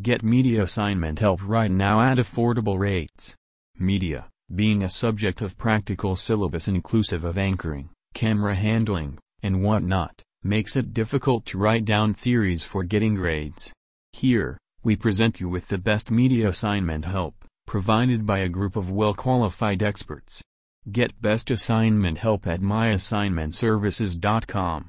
Get media assignment help right now at affordable rates. Media, being a subject of practical syllabus inclusive of anchoring, camera handling, and whatnot, makes it difficult to write down theories for getting grades. Here, we present you with the best media assignment help, provided by a group of well-qualified experts. Get best assignment help at myassignmentservices.com.